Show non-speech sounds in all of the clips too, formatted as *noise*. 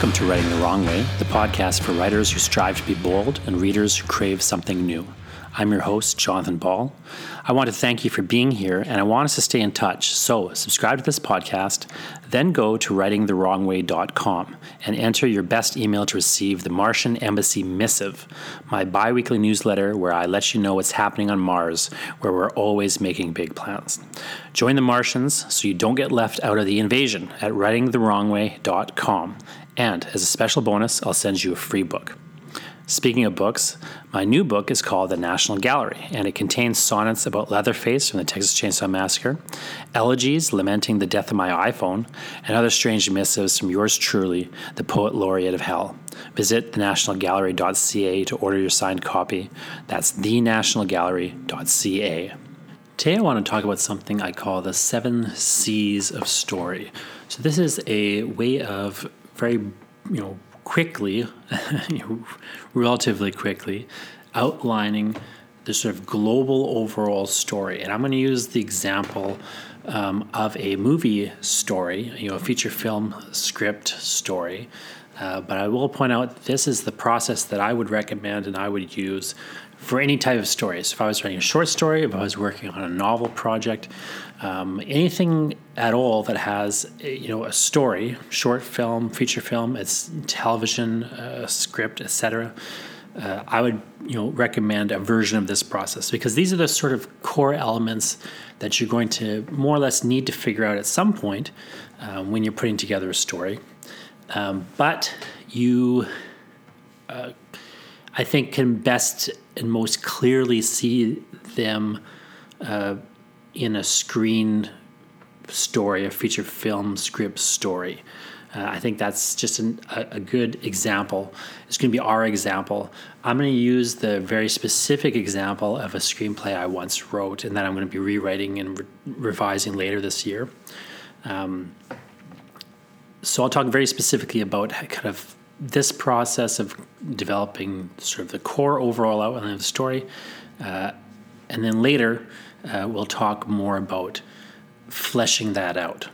Welcome to Writing the Wrong Way, the podcast for writers who strive to be bold and readers who crave something new. I'm your host, Jonathan Ball. I want to thank you for being here and I want us to stay in touch. So, subscribe to this podcast, then go to writingthewrongway.com and enter your best email to receive the Martian Embassy Missive, my bi weekly newsletter where I let you know what's happening on Mars, where we're always making big plans. Join the Martians so you don't get left out of the invasion at writingthewrongway.com. And as a special bonus, I'll send you a free book. Speaking of books, my new book is called The National Gallery, and it contains sonnets about Leatherface from the Texas Chainsaw Massacre, elegies lamenting the death of my iPhone, and other strange missives from yours truly, the poet laureate of hell. Visit thenationalgallery.ca to order your signed copy. That's thenationalgallery.ca. Today, I want to talk about something I call the seven C's of story. So, this is a way of very, you know, quickly, *laughs* relatively quickly, outlining the sort of global overall story. And I'm going to use the example um, of a movie story, you know, a feature film script story. Uh, but I will point out this is the process that I would recommend and I would use for any type of story. So if I was writing a short story, if I was working on a novel project, um, anything at all that has you know a story, short film, feature film, it's television, uh, script, etc. Uh, I would you know recommend a version of this process because these are the sort of core elements that you're going to more or less need to figure out at some point um, when you're putting together a story. Um, but you, uh, I think, can best and most clearly see them uh, in a screen story, a feature film script story. Uh, I think that's just an, a, a, good example. It's going to be our example. I'm going to use the very specific example of a screenplay I once wrote and that I'm going to be rewriting and re- revising later this year. Um, so I'll talk very specifically about kind of this process of developing sort of the core overall outline of the story. Uh, and then later, uh, we'll talk more about fleshing that out.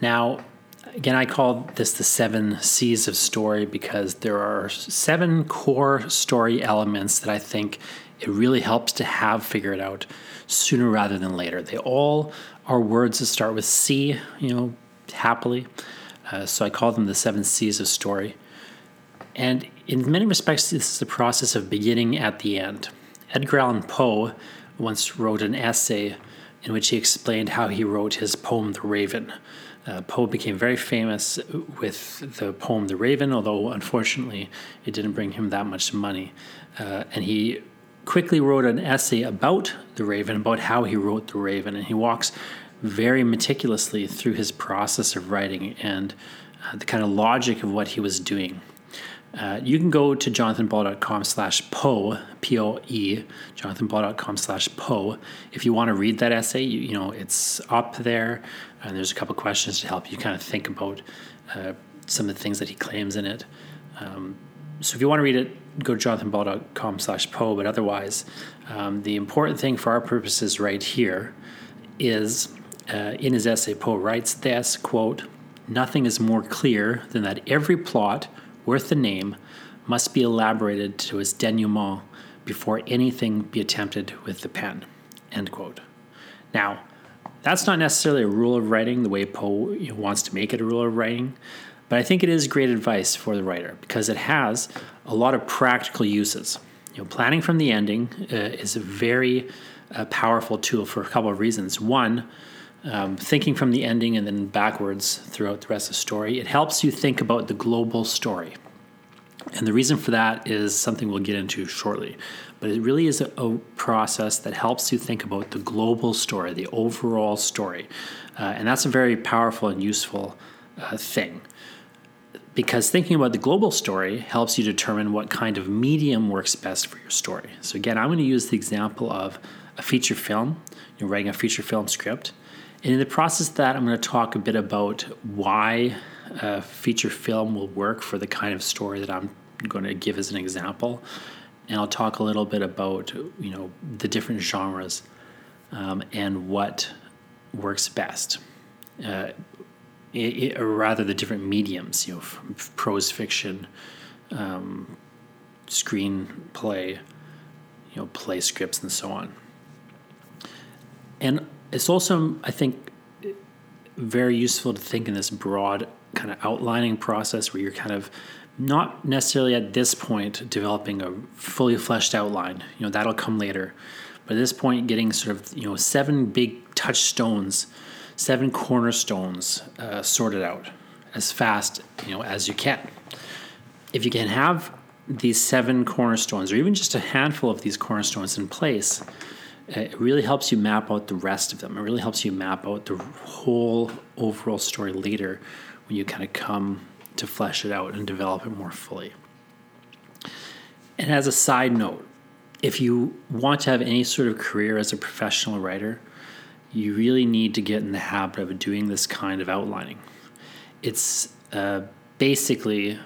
Now, again, I call this the seven C's of story because there are seven core story elements that I think it really helps to have figured out sooner rather than later. They all are words that start with C, you know, happily. Uh, so I call them the seven C's of story. And in many respects, this is the process of beginning at the end. Edgar Allan Poe once wrote an essay in which he explained how he wrote his poem, The Raven. Uh, Poe became very famous with the poem The Raven, although unfortunately it didn't bring him that much money. Uh, and he quickly wrote an essay about The Raven, about how he wrote The Raven. And he walks very meticulously through his process of writing and uh, the kind of logic of what he was doing. Uh, you can go to jonathanball.com slash poe, P-O-E, jonathanball.com slash poe. If you want to read that essay, you, you, know, it's up there, and there's a couple questions to help you kind of think about uh, some of the things that he claims in it. Um, so if you want to read it, go to jonathanball.com slash poe, but otherwise, um, the important thing for our purposes right here is uh, in his essay, Poe writes this, quote, Nothing is more clear than that every plot – worth the name must be elaborated to its denouement before anything be attempted with the pen. End quote. Now, that's not necessarily a rule of writing the way Poe wants to make it a rule of writing, but I think it is great advice for the writer because it has a lot of practical uses. You know, planning from the ending uh, is a very uh, powerful tool for a couple of reasons. One, um, thinking from the ending and then backwards throughout the rest of the story, it helps you think about the global story. And the reason for that is something we'll get into shortly. But it really is a, a process that helps you think about the global story, the overall story. Uh, and that's a very powerful and useful uh, thing. Because thinking about the global story helps you determine what kind of medium works best for your story. So, again, I'm going to use the example of a feature film, you're writing a feature film script. And in the process of that, I'm going to talk a bit about why a feature film will work for the kind of story that I'm going to give as an example. And I'll talk a little bit about, you know, the different genres um, and what works best. Uh, it, or rather the different mediums, you know, prose fiction, um, screenplay, you know, play scripts, and so on. And it's also, I think, very useful to think in this broad kind of outlining process where you're kind of not necessarily at this point developing a fully fleshed outline. You know, that'll come later. But at this point, getting sort of, you know, seven big touchstones seven cornerstones uh, sorted out as fast you know as you can. If you can have these seven cornerstones, or even just a handful of these cornerstones in place, it really helps you map out the rest of them. It really helps you map out the whole overall story later when you kind of come to flesh it out and develop it more fully. And as a side note, if you want to have any sort of career as a professional writer, you really need to get in the habit of doing this kind of outlining. It's uh, basically,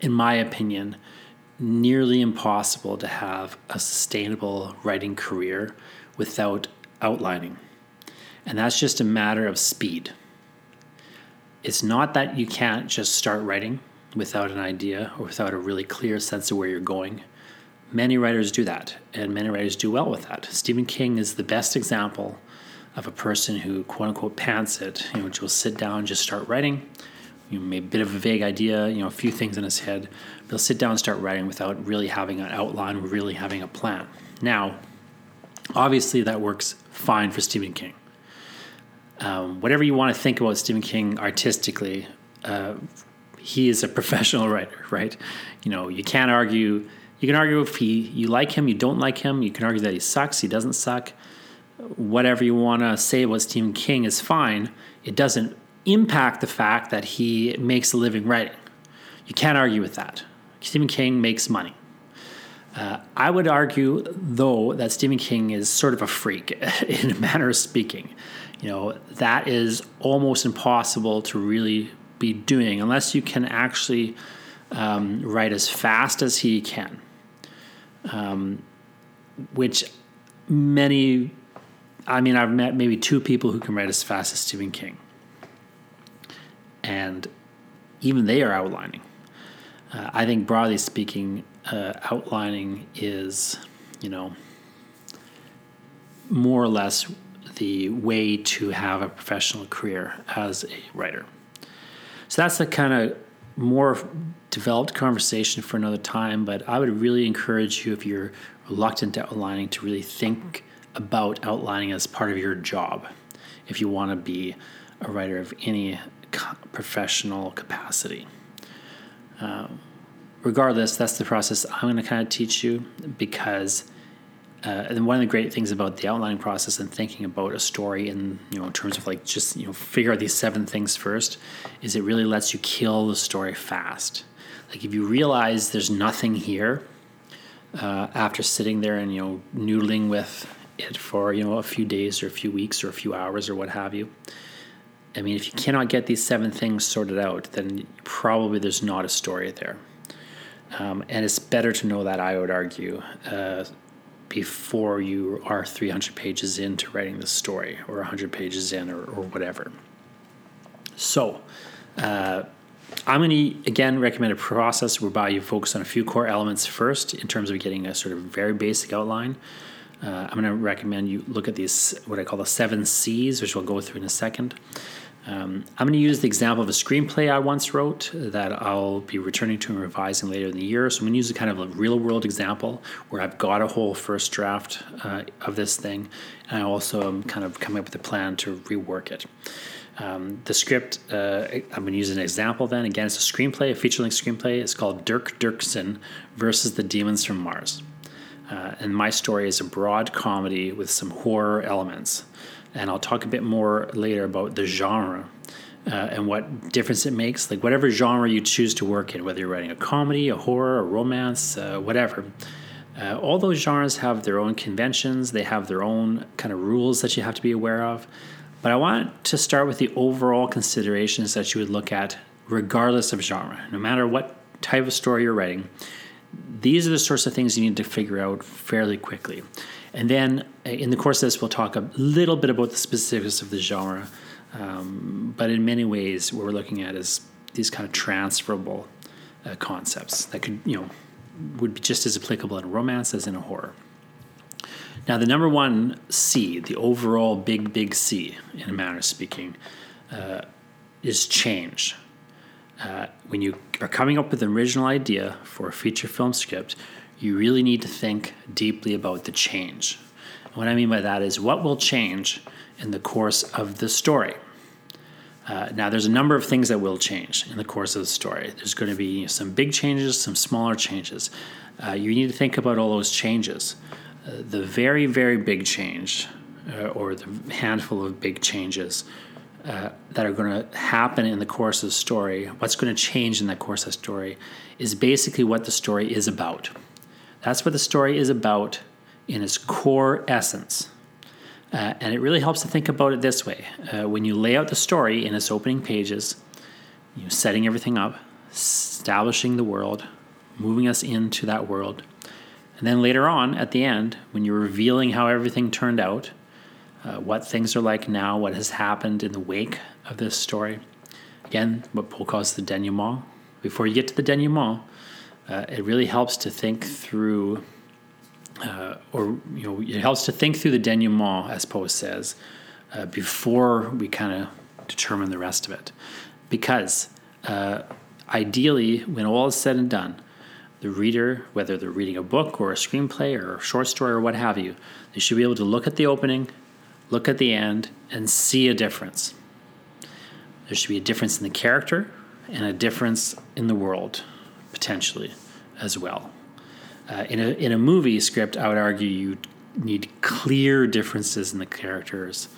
in my opinion, nearly impossible to have a sustainable writing career without outlining. And that's just a matter of speed. It's not that you can't just start writing without an idea or without a really clear sense of where you're going many writers do that, and many writers do well with that. Stephen King is the best example of a person who, quote unquote, pants it, which will sit down and just start writing. You know, maybe a bit of a vague idea, you know, a few things in his head, but he'll sit down and start writing without really having an outline, really having a plan. Now, obviously, that works fine for Stephen King. Um, whatever you want to think about Stephen King artistically, uh, he is a *laughs* professional writer, right? You know, you can't argue you can argue if he you like him, you don't like him. You can argue that he sucks, he doesn't suck. Whatever you want to say about Stephen King is fine. It doesn't impact the fact that he makes a living writing. You can't argue with that. Stephen King makes money. Uh, I would argue, though, that Stephen King is sort of a freak *laughs* in a manner of speaking. You know, that is almost impossible to really be doing unless you can actually um, write as fast as he can um, which many, I mean, I've met maybe two people who can write as fast as Stephen King. And even they are outlining. Uh, I think, broadly speaking, uh, outlining is, you know, more or less the way to have a professional career as a writer. So that's the kind of more developed conversation for another time, but I would really encourage you, if you're reluctant to outlining, to really think about outlining as part of your job if you want to be a writer of any professional capacity. Um, regardless, that's the process I'm going to kind of teach you because uh, and one of the great things about the outlining process and thinking about a story in you know in terms of like just you know figure out these seven things first is it really lets you kill the story fast. Like if you realize there's nothing here uh, after sitting there and you know noodling with it for you know a few days or a few weeks or a few hours or what have you. I mean, if you cannot get these seven things sorted out, then probably there's not a story there. Um, and it's better to know that, I would argue, uh, before you are 300 pages into writing the story or 100 pages in or, or whatever. So, uh, I'm going to again recommend a process whereby you focus on a few core elements first in terms of getting a sort of very basic outline. Uh, I'm going to recommend you look at these, what I call the seven C's, which we'll go through in a second. Um, I'm going to use the example of a screenplay I once wrote that I'll be returning to and revising later in the year. So I'm going to use a kind of a real world example where I've got a whole first draft uh, of this thing, and I also am kind of coming up with a plan to rework it. Um, the script, uh, I'm going to use an example then. Again, it's a screenplay, a feature length screenplay. It's called Dirk Dirksen versus the Demons from Mars. Uh, and my story is a broad comedy with some horror elements and I'll talk a bit more later about the genre uh, and what difference it makes. Like whatever genre you choose to work in, whether you're writing a comedy, a horror, a romance, uh, whatever. Uh, all those genres have their own conventions. They have their own kind of rules that you have to be aware of. But I want to start with the overall considerations that you would look at, regardless of genre. No matter what type of story you're writing, these are the sorts of things you need to figure out fairly quickly. And then uh, in the course of this, we'll talk a little bit about the specifics of the genre Um, but in many ways, what we're looking at is these kind of transferable uh, concepts that could, you know, would be just as applicable in a romance as in a horror. Now, the number one C, the overall big, big C, in a manner of speaking, uh, is change. Uh, when you are coming up with an original idea for a feature film script, you really need to think deeply about the change. And what I mean by that is what will change in the course of the story. Uh, now, there's a number of things that will change in the course of the story. There's going to be some big changes, some smaller changes. Uh, you need to think about all those changes. Uh, the very, very big change, uh, or the *laughs* handful of big changes uh, that are going to happen in the course of the story, what's going to change in that course of the story, is basically what the story is about. That's what the story is about in its core essence. Uh, and it really helps to think about it this way. Uh, when you lay out the story in its opening pages, you know, setting everything up, establishing the world, moving us into that world. And then later on, at the end, when you're revealing how everything turned out, uh, what things are like now, what has happened in the wake of this story. Again, what Poe calls the denouement. Before you get to the denouement, uh, it really helps to think through uh, or you know, it helps to think through the denouement, as Poe says, uh, before we kind of determine the rest of it. Because uh, ideally, when all is said and done, the reader, whether they're reading a book or a screenplay or a short story or what have you, they should be able to look at the opening, look at the end, and see a difference. There should be a difference in the character and a difference in the world, potentially, as well. Uh, in a in a movie script, I would argue you need clear differences in the characters,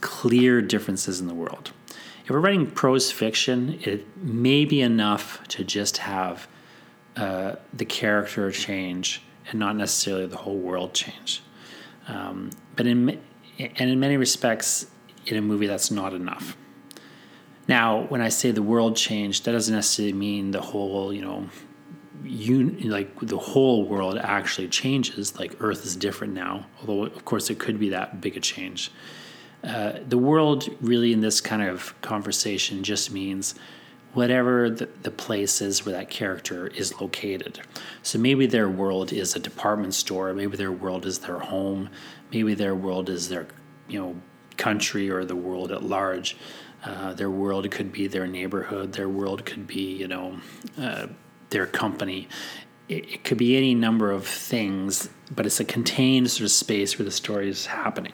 clear differences in the world. If we're writing prose fiction, it may be enough to just have uh, the character change and not necessarily the whole world change. Um, but in and in many respects, in a movie, that's not enough. Now, when I say the world changed, that doesn't necessarily mean the whole, you know, you like the whole world actually changes. Like Earth is different now, although of course it could be that big a change. Uh, the world really in this kind of conversation just means whatever the, the place is where that character is located. So maybe their world is a department store, maybe their world is their home, maybe their world is their you know country or the world at large. Uh, their world could be their neighborhood. Their world could be you know. Uh, their company. It, it could be any number of things, but it's a contained sort of space where the story is happening.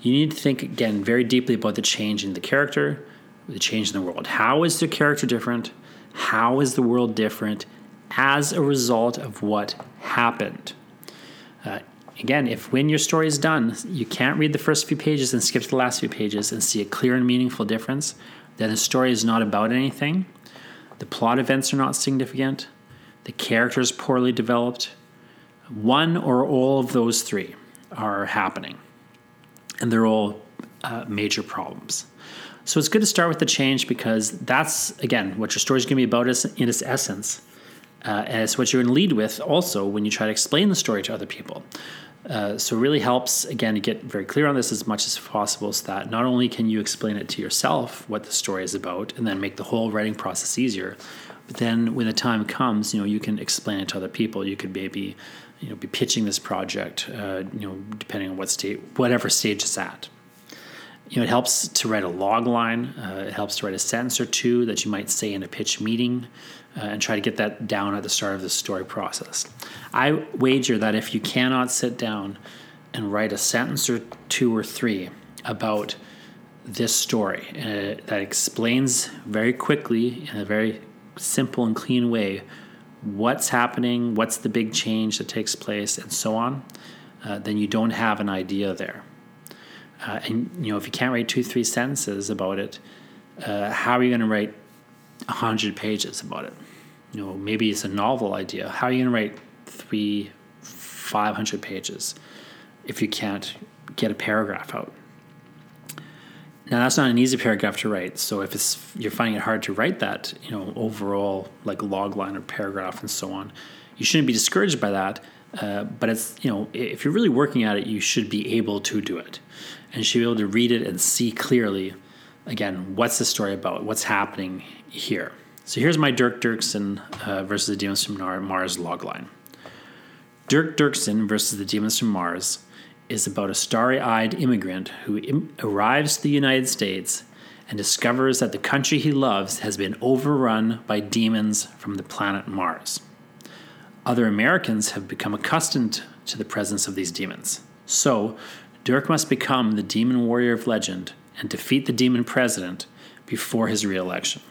You need to think again very deeply about the change in the character, the change in the world. How is the character different? How is the world different as a result of what happened? Uh, again, if when your story is done, you can't read the first few pages and skip to the last few pages and see a clear and meaningful difference, then the story is not about anything the plot events are not significant. The characters poorly developed. One or all of those three are happening, and they're all uh, major problems. So it's good to start with the change because that's again what your story is going to be about in its essence, uh, and it's what you're going to lead with also when you try to explain the story to other people. Uh, so it really helps again to get very clear on this as much as possible so that not only can you explain it to yourself what the story is about and then make the whole writing process easier but then when the time comes you know you can explain it to other people. You could maybe you know be pitching this project uh, you know depending on what state whatever stage it's at you know it helps to write a log line uh, it helps to write a sentence or two that you might say in a pitch meeting uh, and try to get that down at the start of the story process. I wager that if you cannot sit down and write a sentence or two or three about this story uh, that explains very quickly in a very simple and clean way what's happening, what's the big change that takes place, and so on, uh, then you don't have an idea there. Uh, and you know, if you can't write two, three sentences about it, uh, how are you going to write 100 pages about it. You know, maybe it's a novel idea. How are you going to write three, 500 pages if you can't get a paragraph out? Now that's not an easy paragraph to write. So if it's you're finding it hard to write that, you know, overall like log line or paragraph and so on, you shouldn't be discouraged by that. Uh, but it's you know if you're really working at it, you should be able to do it, and should be able to read it and see clearly again, what's the story about? What's happening here? So here's my Dirk Dirksen uh, versus the Demons from Mars logline. Dirk Dirksen versus the Demons from Mars is about a starry eyed immigrant who Im- arrives to the United States and discovers that the country he loves has been overrun by demons from the planet Mars. Other Americans have become accustomed to the presence of these demons. So, Dirk must become the demon warrior of legend and defeat the demon president before his reelection.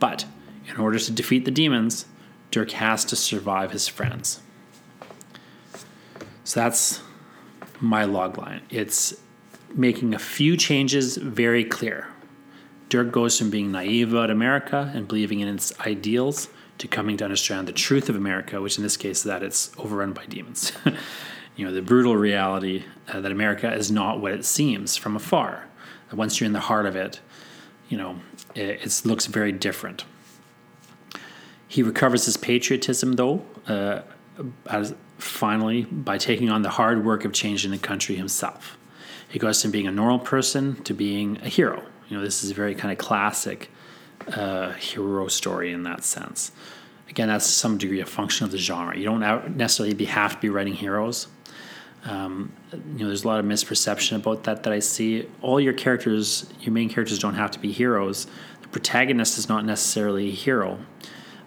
But in order to defeat the demons, Dirk has to survive his friends. So that's my logline. It's making a few changes very clear. Dirk goes from being naive about America and believing in its ideals to coming to understand the truth of America, which in this case is that it's overrun by demons. *laughs* you know, the brutal reality uh, that America is not what it seems from afar. Once you're in the heart of it, you know, it, looks very different. He recovers his patriotism, though, uh, as, finally, by taking on the hard work of changing the country himself. He goes from being a normal person to being a hero. You know, this is a very kind of classic uh, hero story in that sense. Again, that's some degree a function of the genre. You don't necessarily be, have to be writing heroes. Um, you know, there's a lot of misperception about that that I see. All your characters, your main characters, don't have to be heroes. The protagonist is not necessarily a hero.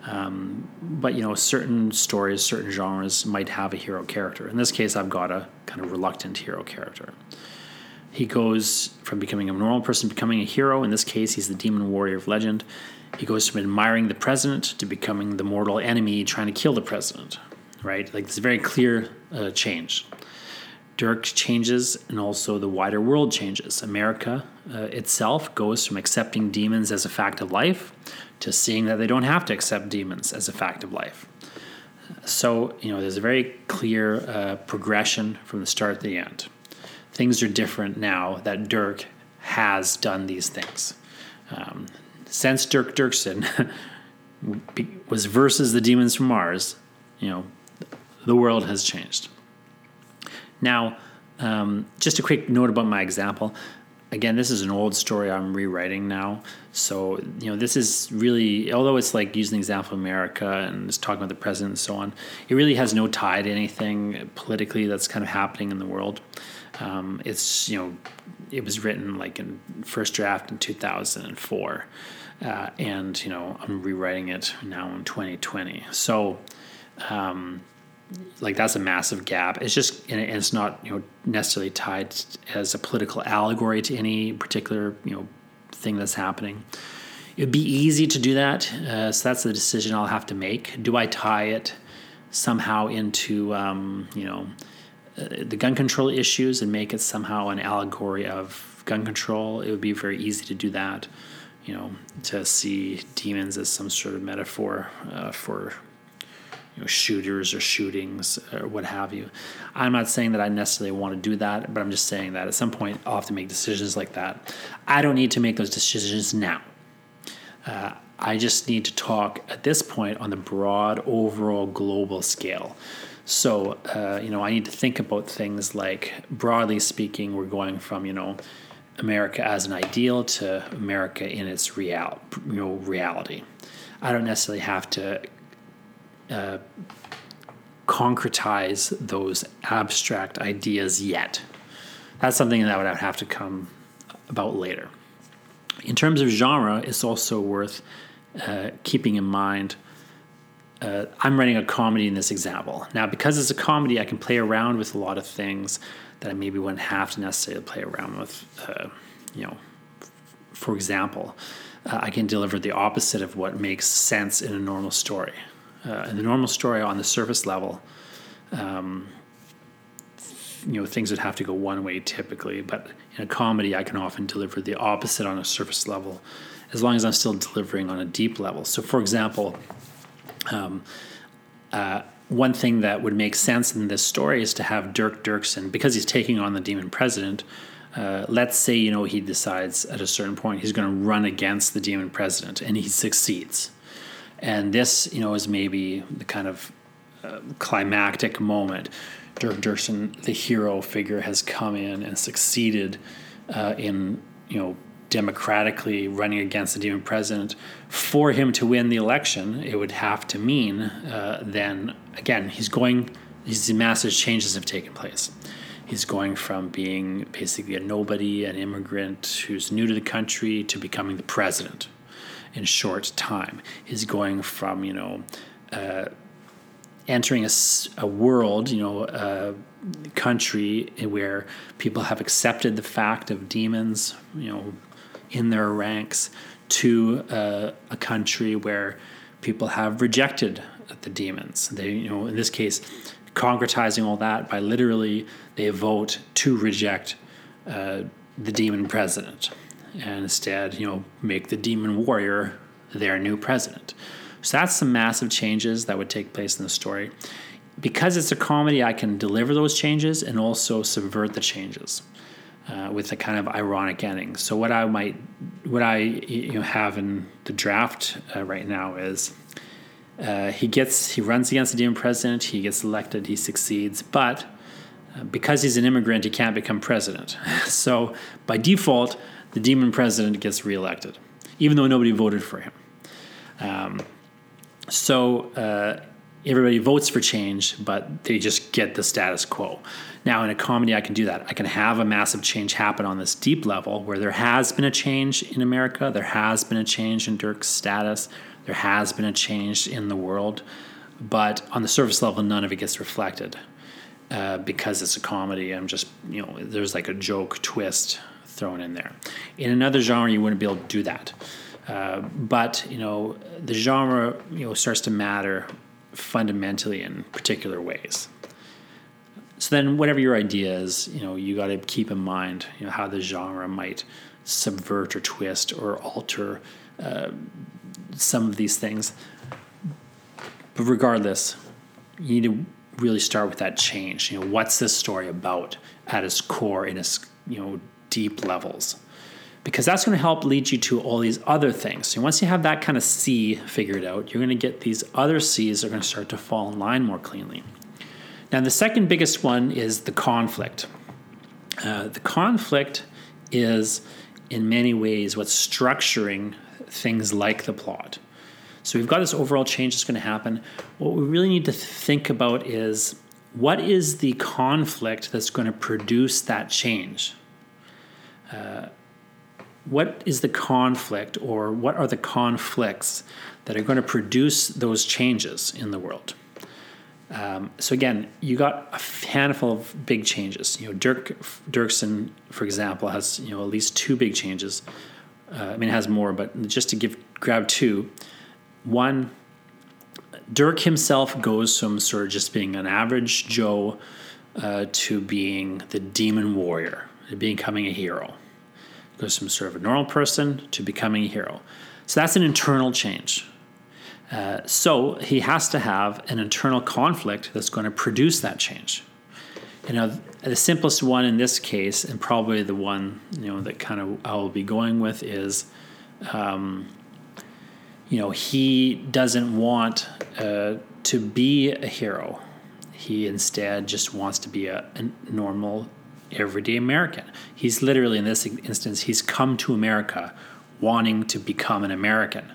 Um, but you know, certain stories, certain genres might have a hero character. In this case, I've got a kind of reluctant hero character. He goes from becoming a normal person to becoming a hero. In this case, he's the demon warrior of legend. He goes from admiring the president to becoming the mortal enemy trying to kill the president. Right? Like, it's a very clear uh, change. Dirk changes, and also the wider world changes. America uh, itself goes from accepting demons as a fact of life to seeing that they don't have to accept demons as a fact of life. So, you know, there's a very clear uh, progression from the start to the end. Things are different now that Dirk has done these things. Um, since Dirk Dirksen *laughs* was versus the demons from Mars, you know, the world has changed. Now, um, just a quick note about my example again, this is an old story I'm rewriting now. So, you know, this is really, although it's like using the example of America and it's talking about the president and so on, it really has no tie to anything politically that's kind of happening in the world. Um, it's, you know, it was written like in first draft in 2004. Uh, and, you know, I'm rewriting it now in 2020. So, um, like that's a massive gap. It's just and it's not you know necessarily tied as a political allegory to any particular you know thing that's happening. It'd be easy to do that, uh, so that's the decision I'll have to make. Do I tie it somehow into um, you know uh, the gun control issues and make it somehow an allegory of gun control? It would be very easy to do that. You know, to see demons as some sort of metaphor uh, for you know, shooters or shootings or what have you. I'm not saying that I necessarily want to do that, but I'm just saying that at some point I'll have to make decisions like that. I don't need to make those decisions now. Uh, I just need to talk at this point on the broad, overall, global scale. So, uh, you know, I need to think about things like, broadly speaking, we're going from, you know, America as an ideal to America in its real, you know, reality. I don't necessarily have to concretize those abstract ideas yet. That's something that would have to come about later. In terms of genre, it's also worth uh, keeping in mind. Uh, I'm writing a comedy in this example. Now, because it's a comedy, I can play around with a lot of things that I maybe wouldn't have to necessarily play around with. Uh, you know, for example, uh, I can deliver the opposite of what makes sense in a normal story uh, in the normal story on the surface level, um, you know, things would have to go one way typically. But in a comedy, I can often deliver the opposite on a surface level, as long as I'm still delivering on a deep level. So, for example, um, uh, one thing that would make sense in this story is to have Dirk Dirksen, because he's taking on the demon president. Uh, let's say you know he decides at a certain point he's going to run against the demon president, and he succeeds. And this, you know, is maybe the kind of uh, climactic moment. Dirk Dirksen, the hero figure, has come in and succeeded uh, in, you know, democratically running against the demon president, for him to win the election, it would have to mean uh, then again he's going. These massive changes have taken place. He's going from being basically a nobody, an immigrant who's new to the country, to becoming the president in short time. He's going from you know. Uh, entering a, a world, you know, a country where people have accepted the fact of demons, you know, in their ranks, to uh, a country where people have rejected the demons. They, you know, in this case, concretizing all that by literally they vote to reject uh, the demon president and instead, you know, make the demon warrior their new president. So that's some massive changes that would take place in the story. Because it's a comedy, I can deliver those changes and also subvert the changes uh, with a kind of ironic ending. So what I might, what I you know have in the draft uh, right now is. Uh, he gets he runs against the demon president. He gets elected. He succeeds, but uh, because he's an immigrant, he can't become president. *laughs* so by default, the demon president gets reelected, even though nobody voted for him. Um, so uh, everybody votes for change, but they just get the status quo. Now, in a comedy, I can do that. I can have a massive change happen on this deep level where there has been a change in America, there has been a change in Dirk's status, there has been a change in the world, but on the surface level, none of it gets reflected. Uh, because it's a comedy, I'm just, you know, there's like a joke twist thrown in there. In another genre, you wouldn't be able to do that. Uh, but you know, the genre you know starts to matter fundamentally in particular ways. So then, whatever your idea is, you know, you got to keep in mind, you know, how the genre might subvert or twist or alter uh, some of these things. But regardless, you need to really start with that change. You know, what's this story about at its core, in its you know deep levels? because that's going to help lead you to all these other things. So once you have that kind of C figured out, you're going to get these other C's that are going to start to fall in line more cleanly. Now, the second biggest one is the conflict. Uh, the conflict is, in many ways, what's structuring things like the plot. So we've got this overall change that's going to happen. What we really need to think about is what is the conflict that's going to produce that change? What is the conflict or what are the conflicts that are going to produce those changes in the world? Um, so again, you got a handful of big changes. You know, Dirk Dirksen, for example, has you know at least two big changes. Uh, I mean, it has more, but just to give grab two. One, Dirk himself goes from sort of just being an average Joe uh, to being the demon warrior, becoming a hero goes from sort of a normal person to becoming a hero. So that's an internal change. Uh, so he has to have an internal conflict that's going to produce that change. You know, the simplest one in this case, and probably the one you know that kind of I will be going with is, um, you know, he doesn't want uh, to be a hero. He instead just wants to be a, a normal everyday American. He's literally, in this instance, he's come to America wanting to become an American.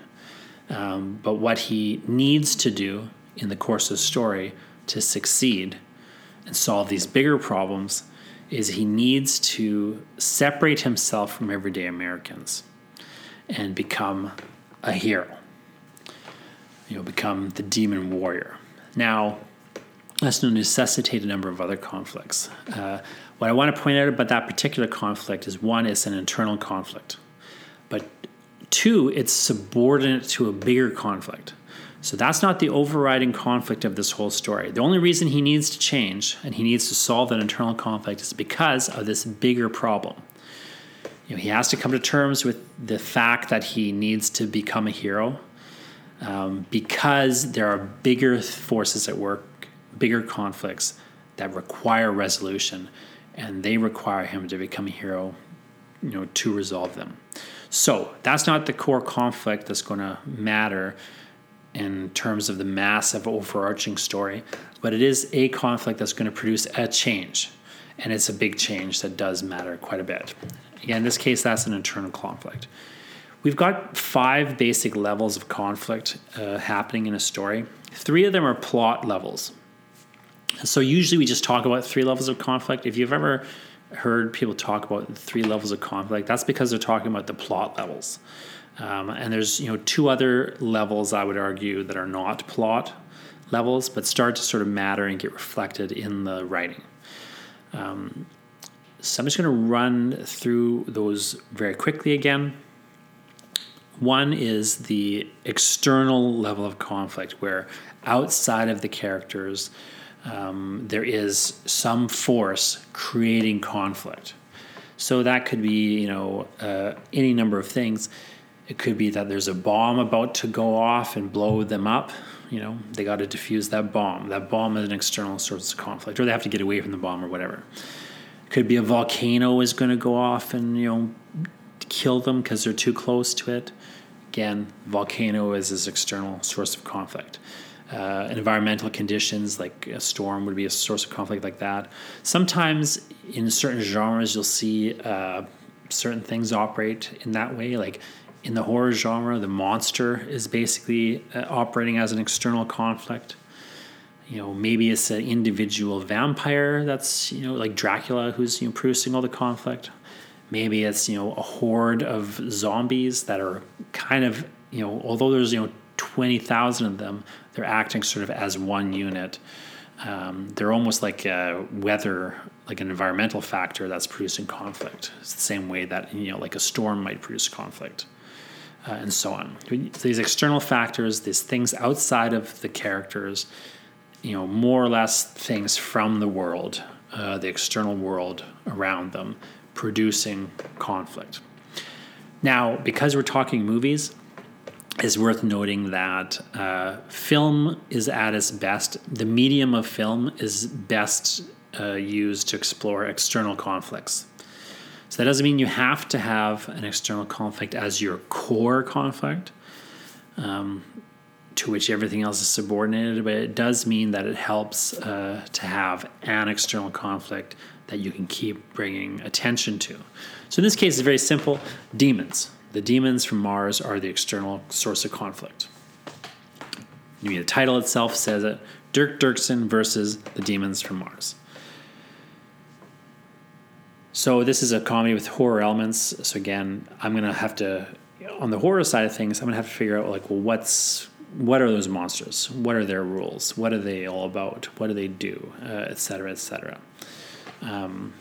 Um, but what he needs to do in the course of story to succeed and solve these bigger problems is he needs to separate himself from everyday Americans and become a hero. You know, become the demon warrior. Now, that's going to necessitate a number of other conflicts. Uh, what I want to point out about that particular conflict is one, it's an internal conflict, but two, it's subordinate to a bigger conflict. So that's not the overriding conflict of this whole story. The only reason he needs to change and he needs to solve that internal conflict is because of this bigger problem. You know, he has to come to terms with the fact that he needs to become a hero um, because there are bigger forces at work, bigger conflicts that require resolution and they require him to become a hero, you know, to resolve them. So that's not the core conflict that's going to matter in terms of the massive overarching story, but it is a conflict that's going to produce a change, and it's a big change that does matter quite a bit. Again, in this case, that's an internal conflict. We've got five basic levels of conflict uh, happening in a story. Three of them are plot levels. So usually we just talk about three levels of conflict. If you've ever heard people talk about three levels of conflict, that's because they're talking about the plot levels. Um, and there's you know two other levels I would argue that are not plot levels, but start to sort of matter and get reflected in the writing. Um, so I'm just going to run through those very quickly again. One is the external level of conflict, where outside of the characters, um, there is some force creating conflict. So that could be, you know, uh, any number of things. It could be that there's a bomb about to go off and blow them up. You know, they got to defuse that bomb. That bomb is an external source of conflict, or they have to get away from the bomb or whatever. It could be a volcano is going to go off and you know kill them because they're too close to it. Again, volcano is this external source of conflict. Uh, environmental conditions like a storm would be a source of conflict like that. Sometimes in certain genres, you'll see uh, certain things operate in that way. Like in the horror genre, the monster is basically uh, operating as an external conflict. You know, maybe it's an individual vampire that's you know like Dracula who's you know producing all the conflict. Maybe it's you know a horde of zombies that are kind of you know although there's you know twenty thousand of them, they're acting sort of as one unit. Um, they're almost like a weather, like an environmental factor that's producing conflict. It's the same way that you know, like a storm might produce conflict uh, and so on. These external factors, these things outside of the characters, you know, more or less things from the world, uh, the external world around them, producing conflict. Now, because we're talking movies, it's worth noting that uh, film is at its best. The medium of film is best uh, used to explore external conflicts. So that doesn't mean you have to have an external conflict as your core conflict, um, to which everything else is subordinated, but it does mean that it helps uh, to have an external conflict that you can keep bringing attention to. So in this case, it's very simple demons. The demons from Mars are the external source of conflict. I mean, the title itself says it Dirk Dirksen versus the demons from Mars. So this is a comedy with horror elements. So again, I'm gonna have to on the horror side of things, I'm gonna have to figure out like, well, what's what are those monsters? What are their rules? What are they all about? What do they do? Uh, Etc. et. Um,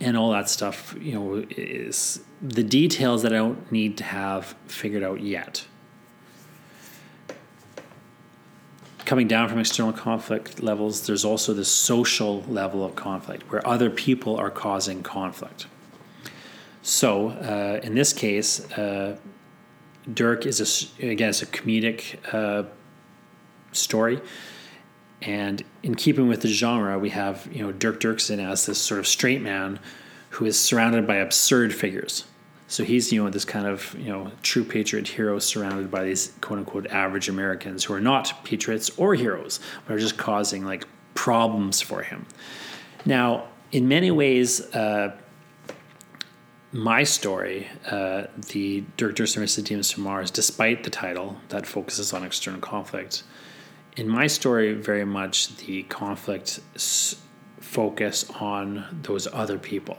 and all that stuff, you know, is the details that I don't need to have figured out yet. coming down from external conflict levels, there's also the social level of conflict where other people are causing conflict. So uh, in this case, uh, Dirk is a, again it's a comedic uh, story, and in keeping with the genre, we have you know Dirk Dirksen as this sort of straight man who is surrounded by absurd figures. So he's, you know, this kind of, you know, true patriot hero surrounded by these quote unquote average Americans who are not patriots or heroes, but are just causing like problems for him. Now, in many ways, uh, my story, uh, the Dirk Dirksen Demons from Mars, despite the title that focuses on external conflict, in my story, very much the conflict s- focus on those other people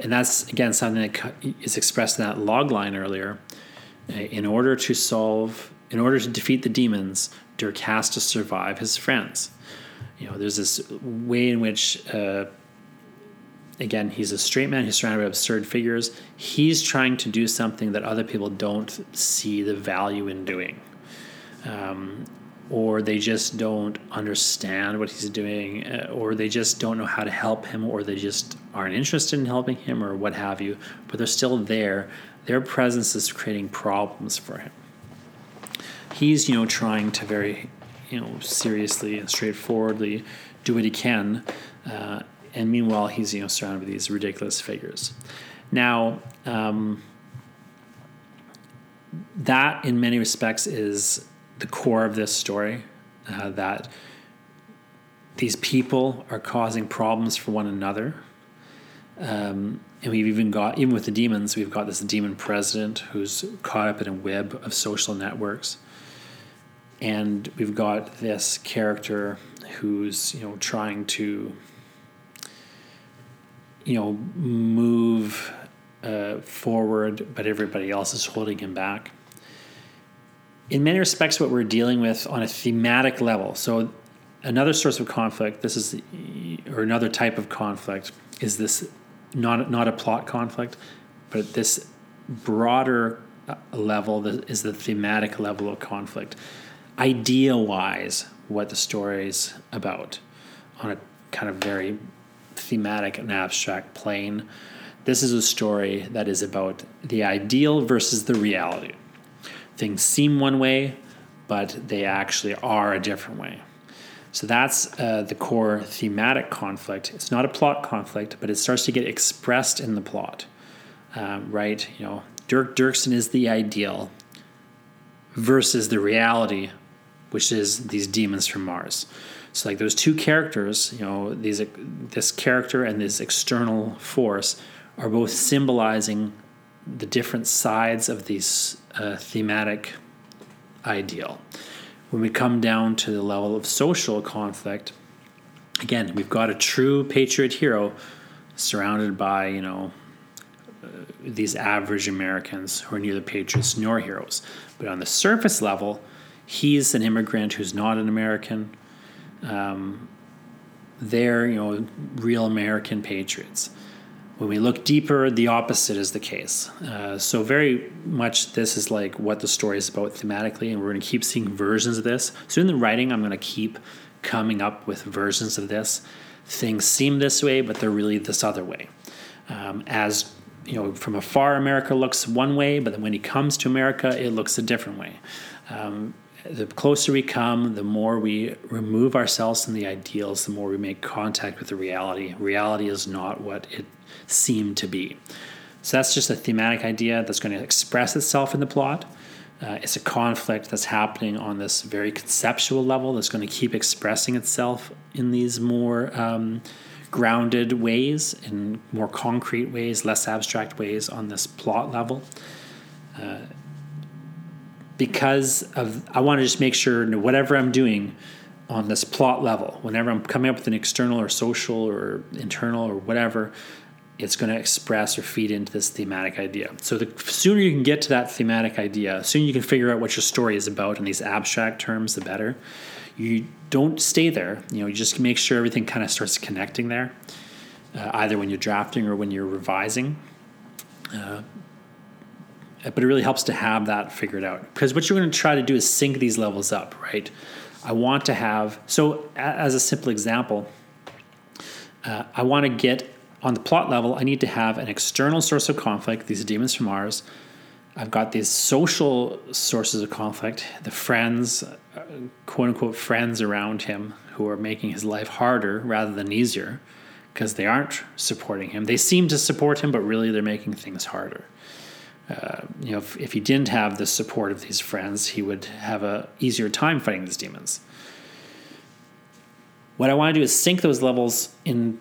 and that's again something that is expressed in that log line earlier. Uh, in order to solve, in order to defeat the demons, Dirk has to survive his friends. You know, there's this way in which, uh, again, he's a straight man. He's surrounded by absurd figures. He's trying to do something that other people don't see the value in doing. Um, or they just don't understand what he's doing, uh, or they just don't know how to help him, or they just aren't interested in helping him, or what have you, but they're still there. Their presence is creating problems for him. He's, you know, trying to very, you know, seriously and straightforwardly do what he can, uh, and meanwhile, he's, you know, surrounded by these ridiculous figures. Now, um, that in many respects is the core of this story uh, that these people are causing problems for one another. Um, and we've even got, even with the demons, we've got this demon president who's caught up in a web of social networks. And we've got this character who's, you know, trying to, you know, move uh, forward, but everybody else is holding him back. In many respects, what we're dealing with on a thematic level. So, another source of conflict, this is, or another type of conflict, is this not not a plot conflict, but this broader uh, level is the thematic level of conflict. Idea wise, what the story is about on a kind of very thematic and abstract plane. This is a story that is about the ideal versus the reality. Things seem one way, but they actually are a different way. So that's uh, the core thematic conflict. It's not a plot conflict, but it starts to get expressed in the plot, um, right? You know, Dirk Dirksen is the ideal versus the reality, which is these demons from Mars. So like those two characters, you know, these this character and this external force are both symbolizing the different sides of these uh, thematic ideal. When we come down to the level of social conflict, again, we've got a true patriot hero surrounded by, you know, uh, these average Americans who are neither patriots nor heroes. But on the surface level, he's an immigrant who's not an American. Um, they're, you know, real American patriots. When we look deeper, the opposite is the case. Uh, so, very much this is like what the story is about thematically, and we're going to keep seeing versions of this. So, in the writing, I'm going to keep coming up with versions of this. Things seem this way, but they're really this other way. Um, as you know, from afar, America looks one way, but then when he comes to America, it looks a different way. Um, the closer we come, the more we remove ourselves from the ideals, the more we make contact with the reality. Reality is not what it seemed to be. So that's just a thematic idea that's going to express itself in the plot. Uh, it's a conflict that's happening on this very conceptual level that's going to keep expressing itself in these more um, grounded ways, in more concrete ways, less abstract ways on this plot level. Uh, because of I want to just make sure whatever I'm doing on this plot level, whenever I'm coming up with an external or social or internal or whatever, it's going to express or feed into this thematic idea. So the sooner you can get to that thematic idea, sooner you can figure out what your story is about in these abstract terms, the better. You don't stay there. You know, you just make sure everything kind of starts connecting there, uh, either when you're drafting or when you're revising. Uh, but it really helps to have that figured out because what you're going to try to do is sync these levels up, right? I want to have so as a simple example, uh, I want to get on the plot level. I need to have an external source of conflict. These demons from Mars. I've got these social sources of conflict, the friends, uh, quote unquote friends around him who are making his life harder rather than easier because they aren't supporting him. They seem to support him, but really they're making things harder. Uh, you know, if, if he didn't have the support of these friends, he would have a easier time fighting these demons. What I want to do is sync those levels in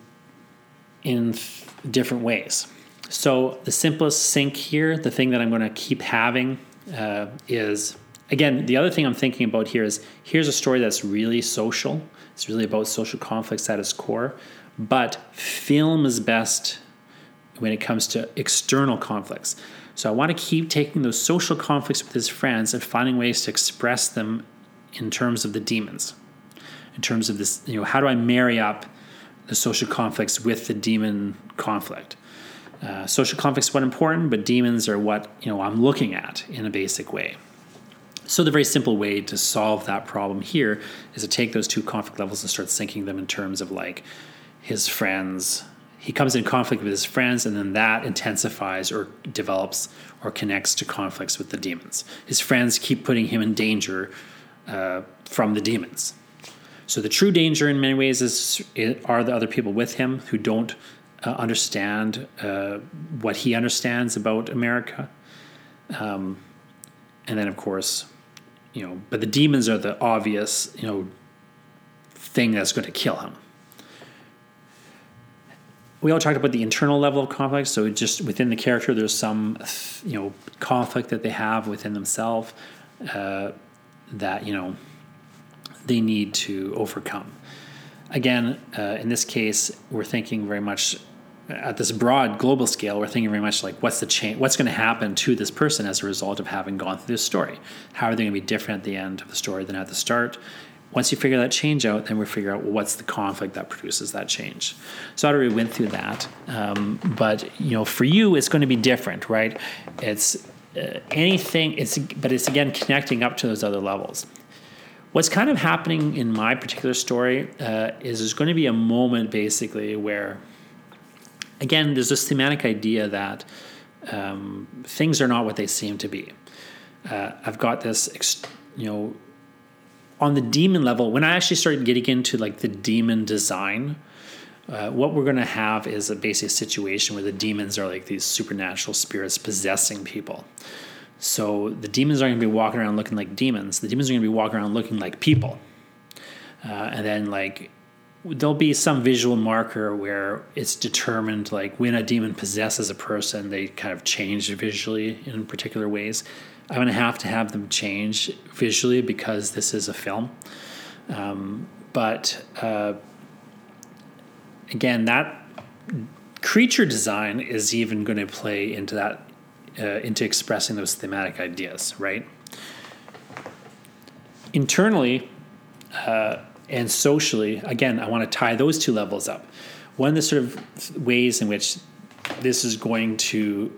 in different ways. So the simplest sync here, the thing that I'm going to keep having, uh, is again the other thing I'm thinking about here is here's a story that's really social. It's really about social conflicts at its core, but film is best when it comes to external conflicts. So I want to keep taking those social conflicts with his friends and finding ways to express them in terms of the demons. In terms of this, you know, how do I marry up the social conflicts with the demon conflict? Uh, social conflicts what important, but demons are what you know I'm looking at in a basic way. So the very simple way to solve that problem here is to take those two conflict levels and start syncing them in terms of like his friends, he comes in conflict with his friends, and then that intensifies or develops or connects to conflicts with the demons. His friends keep putting him in danger uh, from the demons. So the true danger, in many ways, is are the other people with him who don't uh, understand uh, what he understands about America. Um, and then, of course, you know, but the demons are the obvious, you know, thing that's going to kill him we all talked about the internal level of conflict. So just within the character, there's some you know conflict that they have within themselves uh, that you know they need to overcome. Again, uh, in this case, we're thinking very much at this broad global scale. We're thinking very much like what's the change, what's going to happen to this person as a result of having gone through this story. How are they going to be different at the end of the story than at the start? Once you figure that change out, then we figure out well, what's the conflict that produces that change. So I already went through that, um, but you know, for you, it's going to be different, right? It's uh, anything. It's but it's again connecting up to those other levels. What's kind of happening in my particular story uh, is there's going to be a moment basically where, again, there's this thematic idea that um, things are not what they seem to be. Uh, I've got this, you know, on the demon level, when I actually started getting into like the demon design, uh, what we're going to have is a basic situation where the demons are like these supernatural spirits possessing people. So the demons aren't going to be walking around looking like demons. The demons are going to be walking around looking like people. Uh, and then like there'll be some visual marker where it's determined like when a demon possesses a person, they kind of change visually in particular ways. I'm going to have to have them change visually because this is a film. Um, but uh, again, that creature design is even going to play into that, uh, into expressing those thematic ideas, right? Internally uh, and socially, again, I want to tie those two levels up. One of the sort of ways in which this is going to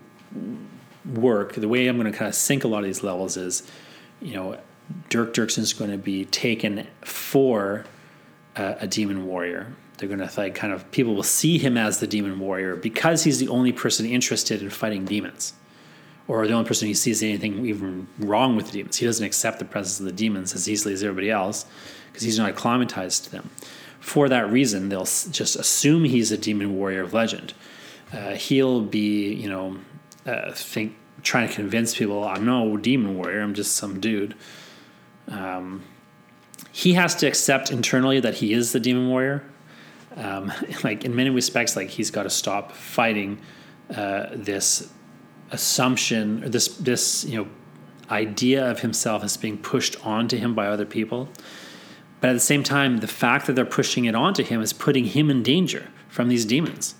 work, the way I'm going to kind of sync a lot of these levels is, you know, Dirk Dirksen is going to be taken for uh, a demon warrior. They're going to like kind of people will see him as the demon warrior because he's the only person interested in fighting demons, or the only person who sees anything even wrong with the demons. He doesn't accept the presence of the demons as easily as everybody else because he's not acclimatized to them. For that reason, they'll just assume he's a demon warrior of legend. Uh, he'll be, you know, uh, think trying to convince people I'm no demon warrior. I'm just some dude. Um, he has to accept internally that he is the demon warrior. Um, *laughs* like in many respects, like he's got to stop fighting uh, this assumption or this this you know idea of himself as being pushed onto him by other people. But at the same time, the fact that they're pushing it onto him is putting him in danger from these demons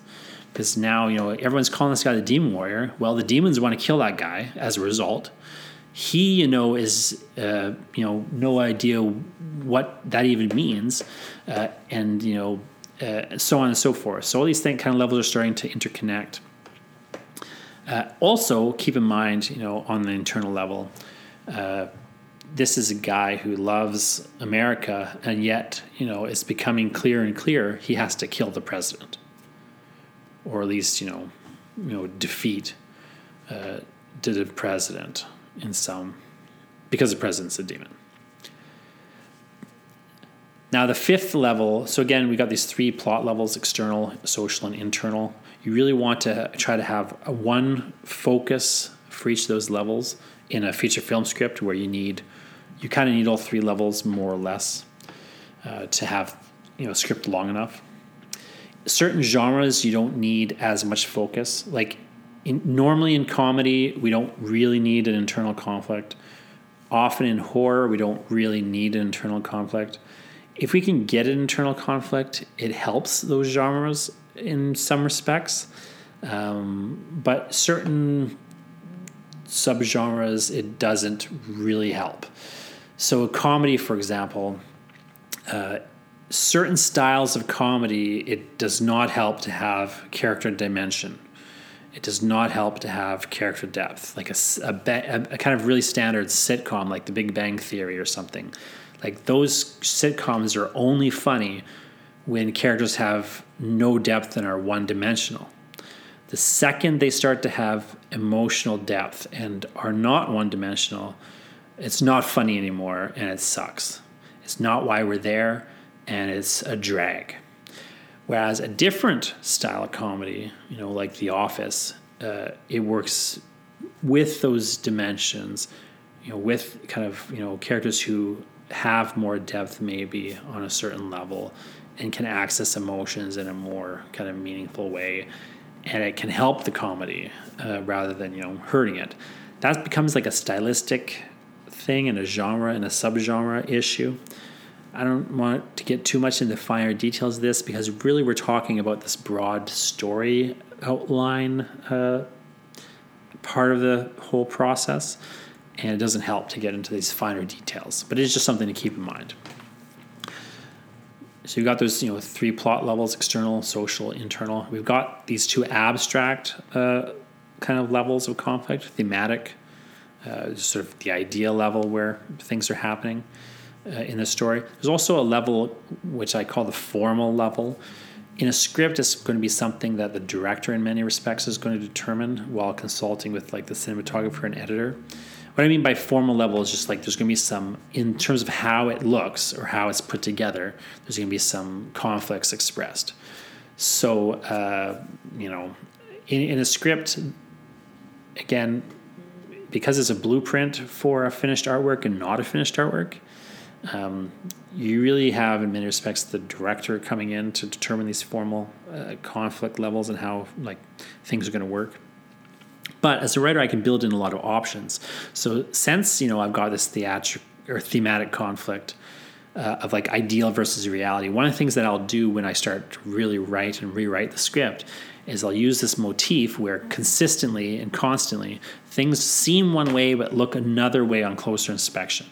because now you know everyone's calling this guy the demon warrior. Well, the demons want to kill that guy as a result. He, you know, is uh, you know no idea what that even means, uh, and you know, uh, so on and so forth. So all these thing, kind of levels are starting to interconnect. Uh, also, keep in mind, you know, on the internal level, uh, this is a guy who loves America, and yet, you know, it's becoming clear and clear he has to kill the president or at least you know, you know, defeat uh, the president in some because the president's a demon. Now the fifth level. So again, we got these three plot levels: external, social, and internal. You really want to try to have a one focus for each of those levels in a feature film script where you need you kind of need all three levels more or less uh, to have you know script long enough certain genres you don't need as much focus. Like in, normally in comedy, we don't really need an internal conflict. Often in horror, we don't really need an internal conflict. If we can get an internal conflict, it helps those genres in some respects. Um, but certain subgenres, it doesn't really help. So, a comedy, for example, uh, certain styles of comedy, it does not help to have character dimension. It does not help to have character depth, like a, a, a, kind of really standard sitcom, like The Big Bang Theory or something. Like those sitcoms are only funny when characters have no depth and are one dimensional. The second they start to have emotional depth and are not one dimensional, it's not funny anymore and it sucks. It's not why we're there and it's a drag. Whereas a different style of comedy, you know, like The Office, uh, it works with those dimensions, you know, with kind of you know characters who have more depth maybe on a certain level and can access emotions in a more kind of meaningful way. And it can help the comedy uh, rather than you know hurting it. That becomes like a stylistic thing and a genre and a subgenre issue. I don't want to get too much into finer details of this because really we're talking about this broad story outline uh, part of the whole process. And it doesn't help to get into these finer details but it's just something to keep in mind so you've got those, you know, three plot levels: external, social, internal. We've got these two abstract uh, kind of levels of conflict: thematic, uh, sort of the idea level where things are happening uh, in the story. There's also a level which I call the formal level. In a script, it's going to be something that the director, in many respects, is going to determine while consulting with like the cinematographer and editor. What I mean by formal level is just like there's going to be some, in terms of how it looks or how it's put together, there's going to be some conflicts expressed. So, uh, you know, in, in a script, again, because it's a blueprint for a finished artwork and not a finished artwork, um, you really have, in many respects, the director coming in to determine these formal uh, conflict levels and how like things are going to work. But as a writer, I can build in a lot of options. So since you know I've got this theatric or thematic conflict uh, of like ideal versus reality, one of the things that I'll do when I start to really write and rewrite the script is I'll use this motif where consistently and constantly things seem one way but look another way on closer inspection.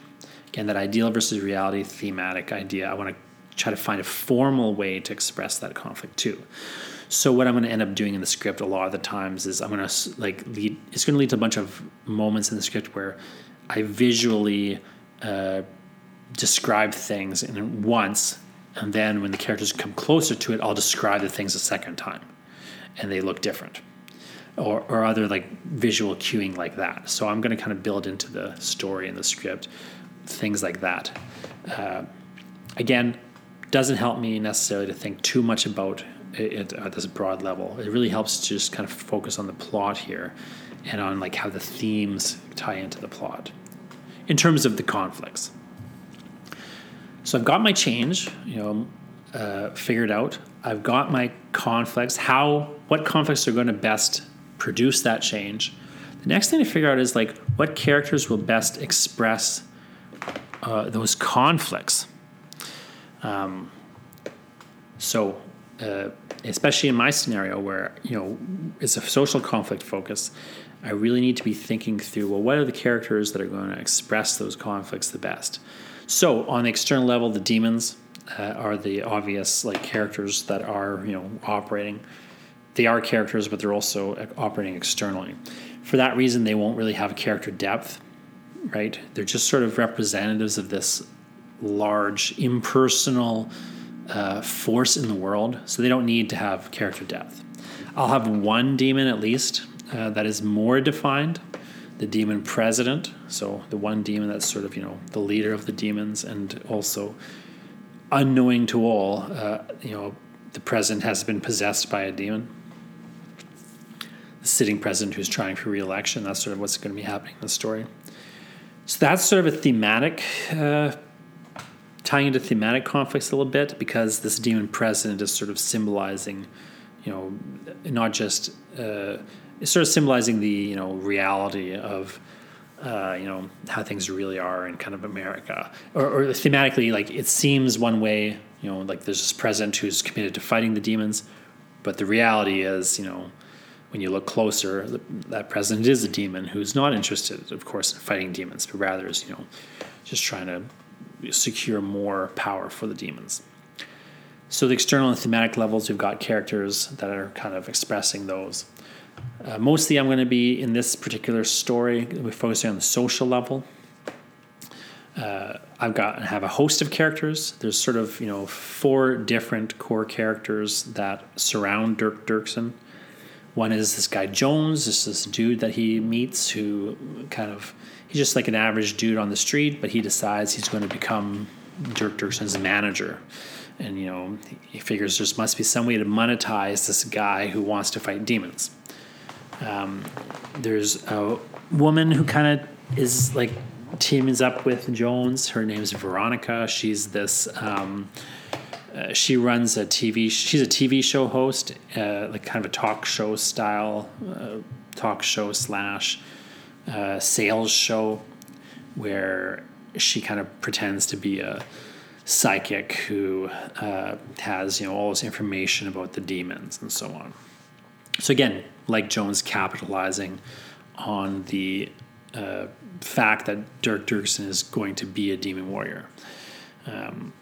Again, that ideal versus reality thematic idea. I want to try to find a formal way to express that conflict too. So what I'm going to end up doing in the script a lot of the times is I'm going to like lead. It's going to lead to a bunch of moments in the script where I visually uh, describe things in once, and then when the characters come closer to it, I'll describe the things a second time, and they look different. Or, or other like visual cueing like that. So I'm going to kind of build into the story and the script things like that. Uh, again, doesn't help me necessarily to think too much about it, at this broad level. It really helps to just kind of focus on the plot here and on like how the themes tie into the plot in terms of the conflicts. So I've got my change, you know, uh, figured out. I've got my conflicts. How what conflicts are going to best produce that change? The next thing to figure out is like what characters will best express uh, those conflicts. Um, so uh, especially in my scenario where you know it's a social conflict focus i really need to be thinking through well what are the characters that are going to express those conflicts the best? So on the external level the demons uh, are the obvious like characters that are you know operating. They are characters but they're also operating externally. For that reason they won't really have character depth right? They're just sort of representatives of this large impersonal uh, force in the world, so they don't need to have character depth. I'll have one demon at least uh, that is more defined the demon president, so the one demon that's sort of, you know, the leader of the demons and also unknowing to all, uh, you know, the president has been possessed by a demon. The sitting president who's trying for re-election, that's sort of what's going to be happening in the story. So that's sort of a thematic uh, tying into thematic conflicts a little bit because this demon president is sort of symbolizing, you know, not just uh, it's sort of symbolizing the you know reality of. Uh, you know how things really are in kind of America, or, or thematically, like it seems one way. You know, like there's this president who's committed to fighting the demons, but the reality is, you know, when you look closer, that president is a demon who's not interested, of course, in fighting demons, but rather is, you know, just trying to secure more power for the demons. So the external and thematic levels, we've got characters that are kind of expressing those. Uh, mostly, I'm going to be in this particular story. We're focusing on the social level. Uh, I've got and have a host of characters. There's sort of you know four different core characters that surround Dirk Dirksen. One is this guy Jones, this this dude that he meets who kind of he's just like an average dude on the street, but he decides he's going to become Dirk Dirksen's manager. And, you know, he figures there must be some way to monetize this guy who wants to fight demons. Um, there's a woman who kind of is like teams up with Jones. Her name's Veronica. She's this. Um, uh, she runs a TV. She's a TV show host, uh, like kind of a talk show style, uh, talk show slash uh, sales show, where she kind of pretends to be a psychic who uh, has you know all this information about the demons and so on. So again, like Jones capitalizing on the uh, fact that Dirk Dirksen is going to be a demon warrior. Um,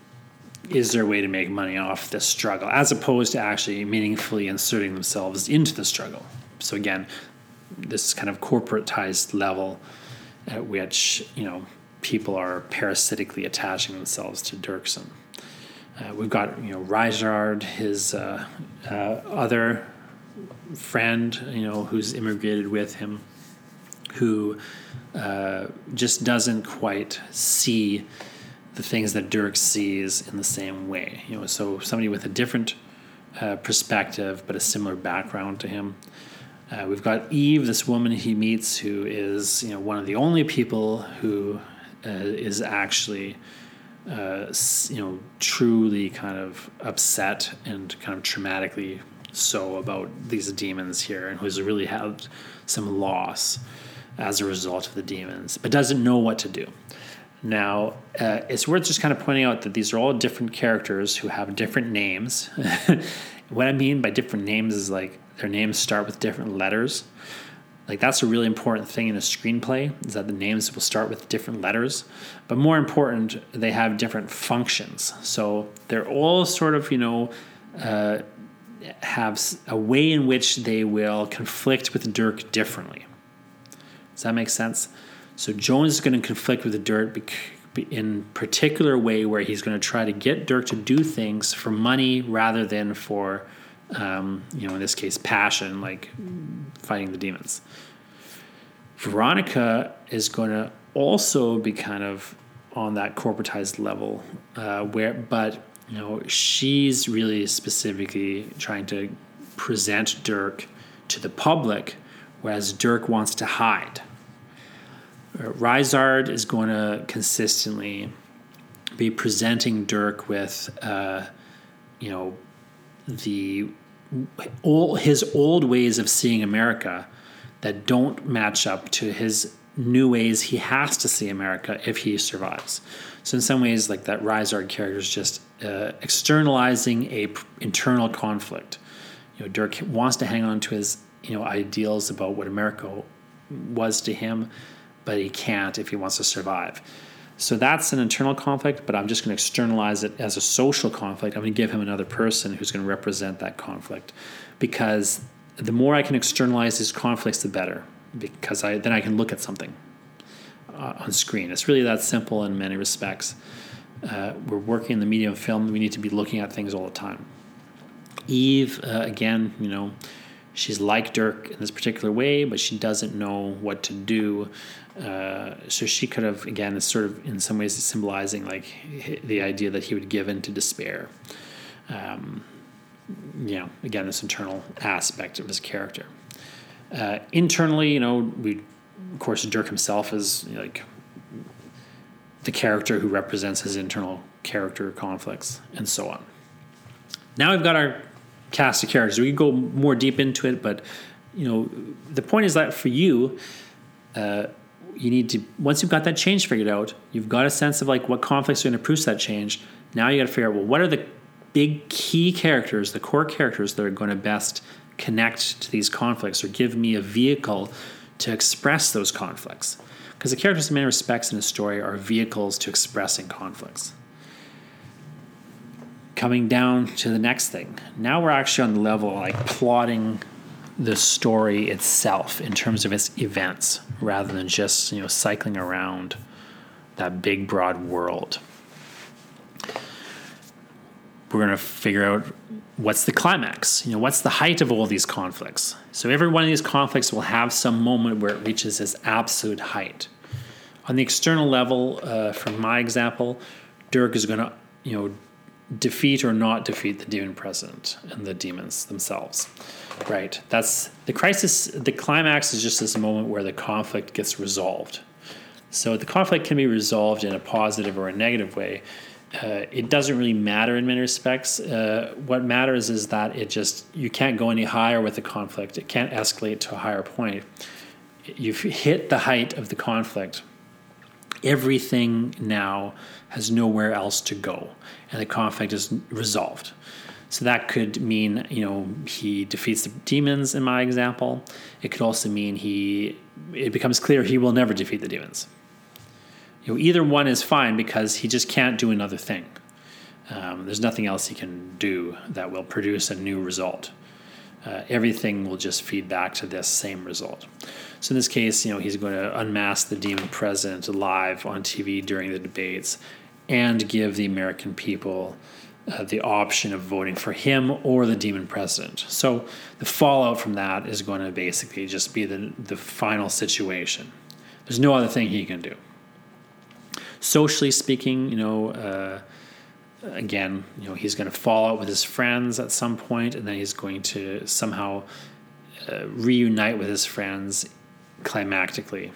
is there a way to make money off this struggle as opposed to actually meaningfully inserting themselves into the struggle? So again, this kind of corporatized level at which you know people are parasitically attaching themselves to Dirksen. Uh, we've got you know Rizard, his uh, uh, other friend, you know, who's immigrated with him, who uh, just doesn't quite see the things that Dirk sees in the same way. You know, so somebody with a different uh, perspective but a similar background to him. Uh, we've got Eve, this woman he meets, who is you know one of the only people who uh, is actually uh, you know truly kind of upset and kind of traumatically so about these demons here, and who's really had some loss as a result of the demons, but doesn't know what to do. Now, uh, it's worth just kind of pointing out that these are all different characters who have different names. *laughs* what I mean by different names is like their names start with different letters. Like that's a really important thing in a screenplay is that the names will start with different letters, but more important, they have different functions. So they're all sort of you know uh, have a way in which they will conflict with Dirk differently. Does that make sense? So Jones is going to conflict with Dirk in particular way where he's going to try to get Dirk to do things for money rather than for, um, you know, in this case, passion, like fighting the demons. Veronica is going to also be kind of on that corporatized level, uh, where, but you know, she's really specifically trying to present Dirk to the public, whereas Dirk wants to hide. Rizard is going to consistently be presenting Dirk with, uh, you know, the old, his old ways of seeing America that don't match up to his new ways he has to see America if he survives. So in some ways, like that Rizard character is just uh, externalizing a p- internal conflict. You know, Dirk wants to hang on to his you know ideals about what America was to him, but he can't if he wants to survive. So that's an internal conflict, but I'm just going to externalize it as a social conflict. I'm going to give him another person who's going to represent that conflict because the more I can externalize these conflicts, the better because I, then I can look at something uh, on screen. It's really that simple in many respects. Uh, we're working in the medium of film, we need to be looking at things all the time. Eve, uh, again, you know, she's like Dirk in this particular way, but she doesn't know what to do. Uh, so she could have, again, sort of in some ways symbolizing like the idea that he would give in to despair. Um, you know, again, this internal aspect of his character. Uh, internally, you know, we, of course, Dirk himself is like the character who represents his internal character conflicts and so on. Now we've got our cast of characters. We can go more deep into it, but you know, the point is that for you, uh, you need to once you've got that change figured out, you've got a sense of like what conflicts are going to produce that change. Now you got to figure out well, what are the big key characters, the core characters that are going to best connect to these conflicts or give me a vehicle to express those conflicts. Because the characters, in many respects, in a story are vehicles to expressing conflicts coming down to the next thing. Now we're actually on the level of like plotting the story itself in terms of its events rather than just, you know, cycling around that big broad world. We're going to figure out what's the climax, you know, what's the height of all these conflicts. So every one of these conflicts will have some moment where it reaches its absolute height. On the external level, uh, from my example, Dirk is going to, you know, defeat or not defeat the demon president and the demons themselves. Right. That's the crisis. The climax is just this moment where the conflict gets resolved. So the conflict can be resolved in a positive or a negative way. Uh, it doesn't really matter in many respects. Uh, what matters is that it just you can't go any higher with the conflict. It can't escalate to a higher point. You've hit the height of the conflict. Everything now has nowhere else to go, and the conflict is resolved. So that could mean, you know, he defeats the demons in my example. It could also mean he it becomes clear he will never defeat the demons. You know, either one is fine because he just can't do another thing. Um, there's nothing else he can do that will produce a new result. Uh, everything will just feed back to this same result. So in this case, you know, he's going to unmask the demon president live on TV during the debates and give the American people uh, the option of voting for him or the demon president. So the fallout from that is going to basically just be the, the final situation. There's no other thing he can do. Socially speaking, you know, uh, again, you know, he's going to fall out with his friends at some point, and then he's going to somehow uh, reunite with his friends climactically.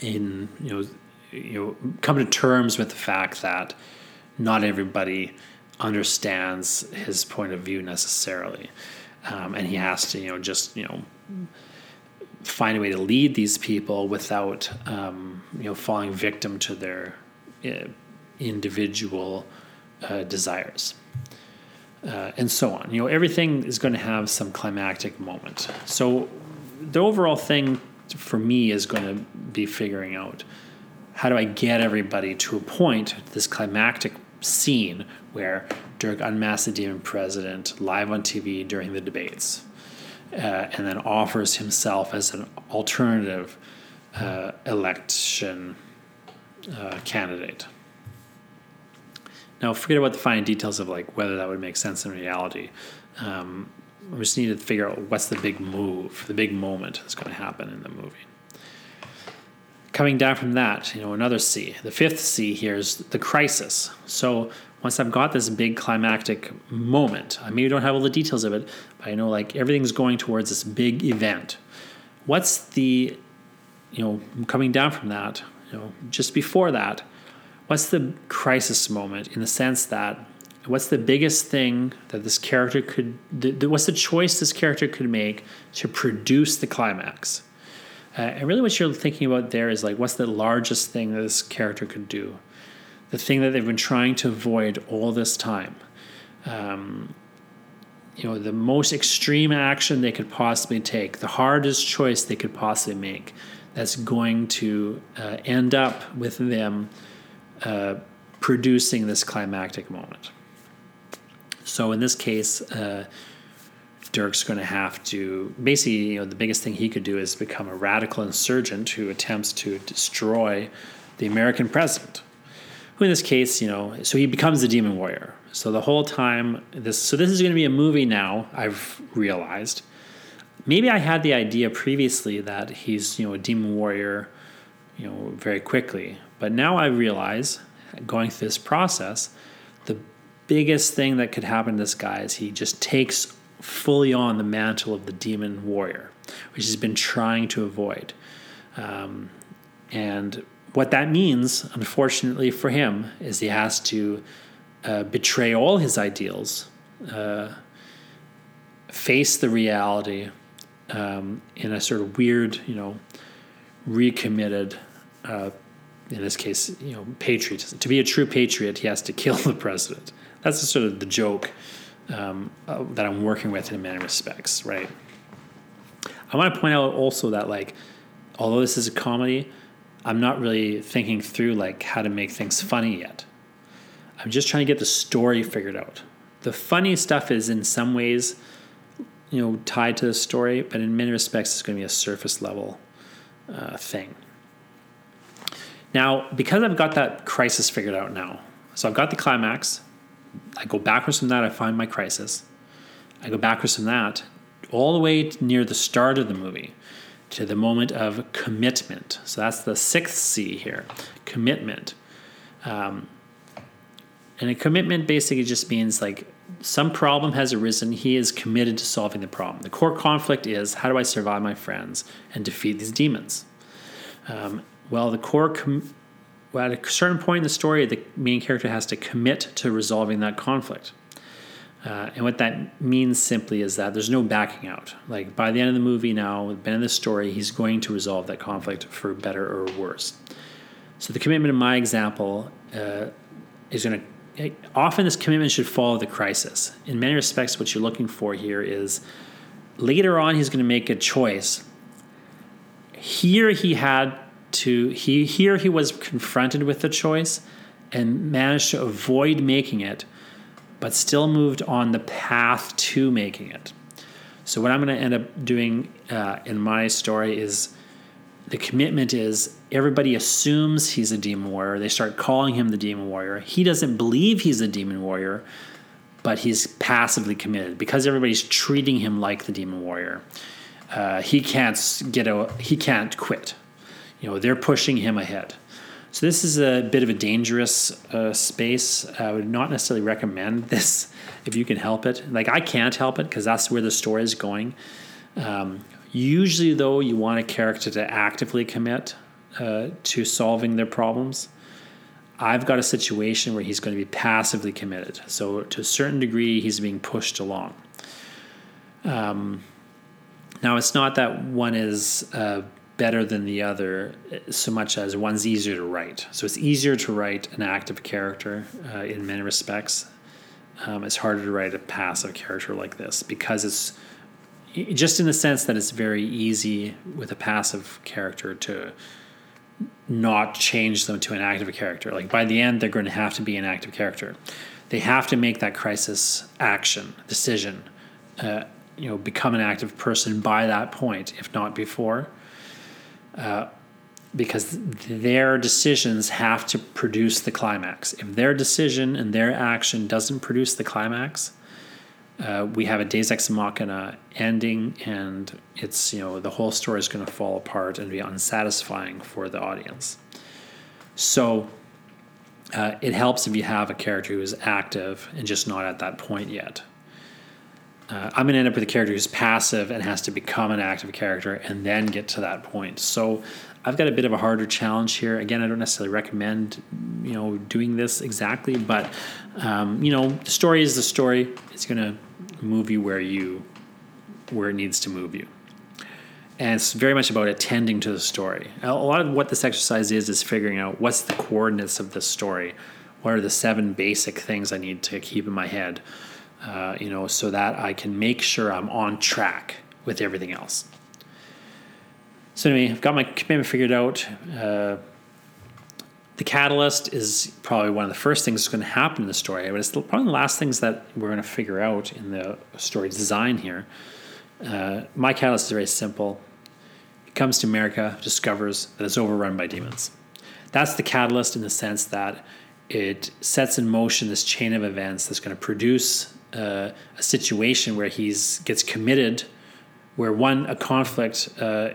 In you know, you know, come to terms with the fact that not everybody understands his point of view necessarily, um, and he has to you know just you know find a way to lead these people without um, you know falling victim to their uh, individual uh, desires. Uh, and so on. You know, everything is going to have some climactic moment. So, the overall thing for me is going to be figuring out how do I get everybody to a point, this climactic scene where Dirk unmasked the demon president live on TV during the debates uh, and then offers himself as an alternative uh, election uh, candidate. Now, forget about the fine details of like whether that would make sense in reality. Um, we just need to figure out what's the big move, the big moment that's going to happen in the movie. Coming down from that, you know, another C. The fifth C here is the crisis. So once I've got this big climactic moment, I maybe don't have all the details of it, but I know like everything's going towards this big event. What's the, you know, coming down from that, you know, just before that, what's the crisis moment in the sense that what's the biggest thing that this character could, what's the choice this character could make to produce the climax? Uh, and really, what you're thinking about there is like, what's the largest thing that this character could do? the thing that they've been trying to avoid all this time. Um, you know, the most extreme action they could possibly take, the hardest choice they could possibly make, that's going to uh, end up with them uh, producing this climactic moment. So in this case, uh, Dirk's going to have to basically, you know, the biggest thing he could do is become a radical insurgent who attempts to destroy the American president who in this case, you know, so he becomes the demon warrior. So the whole time this so this is going to be a movie now, I've realized. Maybe I had the idea previously that he's, you know, a demon warrior, you know, very quickly. But now I realize going through this process, the biggest thing that could happen to this guy is he just takes fully on the mantle of the demon warrior, which he's been trying to avoid. Um, and what that means, unfortunately for him, is he has to uh, betray all his ideals, uh, face the reality um, in a sort of weird, you know, recommitted, uh, in this case, you know, patriotism. To be a true patriot, he has to kill *laughs* the president. That's sort of the joke um, uh, that I'm working with in many respects, right? I want to point out also that, like, although this is a comedy, I'm not really thinking through like how to make things funny yet. I'm just trying to get the story figured out. The funny stuff is in some ways, you know, tied to the story, but in many respects, it's going to be a surface level uh, thing. Now, because I've got that crisis figured out now, so I've got the climax. I go backwards from that. I find my crisis. I go backwards from that all the way near the start of the movie to the moment of commitment. So that's the sixth C here commitment. Um, and a commitment basically just means like some problem has arisen. He is committed to solving the problem. The core conflict is how do I survive my friends and defeat these demons? Um, well, the core, com- well, at a certain point in the story, the main character has to commit to resolving that conflict. Uh, and what that means simply is that there's no backing out. Like by the end of the movie now, the end of the story, he's going to resolve that conflict for better or worse. So the commitment in my example uh, is going to often this commitment should follow the crisis. In many respects, what you're looking for here is later on he's going to make a choice. Here he had to he here he was confronted with the choice and managed to avoid making it, but still moved on the path to making it. So what I'm going to end up doing uh, in my story is the commitment is everybody assumes he's a demon warrior. They start calling him the demon warrior. He doesn't believe he's a demon warrior, but he's passively committed because everybody's treating him like the demon warrior. Uh, he can't get a he can't quit. You know they're pushing him ahead. So this is a bit of a dangerous uh, space. I would not necessarily recommend *laughs* this if you can help it. Like I can't help it because that's where the story is going. Um, Usually, though, you want a character to actively commit uh, to solving their problems. I've got a situation where he's going to be passively committed. So, to a certain degree, he's being pushed along. Um, now, it's not that one is uh, better than the other so much as one's easier to write. So, it's easier to write an active character uh, in many respects. Um, it's harder to write a passive character like this because it's just in the sense that it's very easy with a passive character to not change them to an active character. Like by the end, they're going to have to be an active character. They have to make that crisis action decision. Uh, you know, become an active person by that point, if not before, uh, because their decisions have to produce the climax. If their decision and their action doesn't produce the climax, uh, we have a Deus Ex Machina ending, and it's you know the whole story is going to fall apart and be unsatisfying for the audience. So uh, it helps if you have a character who is active and just not at that point yet. Uh, I'm going to end up with a character who's passive and has to become an active character and then get to that point. So I've got a bit of a harder challenge here. Again, I don't necessarily recommend you know doing this exactly, but um, you know the story is the story. It's going to move you where you where it needs to move you. And it's very much about attending to the story. A lot of what this exercise is is figuring out what's the coordinates of the story. What are the seven basic things I need to keep in my head, uh, you know, so that I can make sure I'm on track with everything else. So anyway, I've got my commitment figured out. Uh, the catalyst is probably one of the first things that's going to happen in the story, but it's probably the last things that we're going to figure out in the story design here. Uh, my catalyst is very simple. He comes to America, discovers that it's overrun by demons. That's the catalyst in the sense that it sets in motion this chain of events that's going to produce uh, a situation where he gets committed, where one a conflict uh,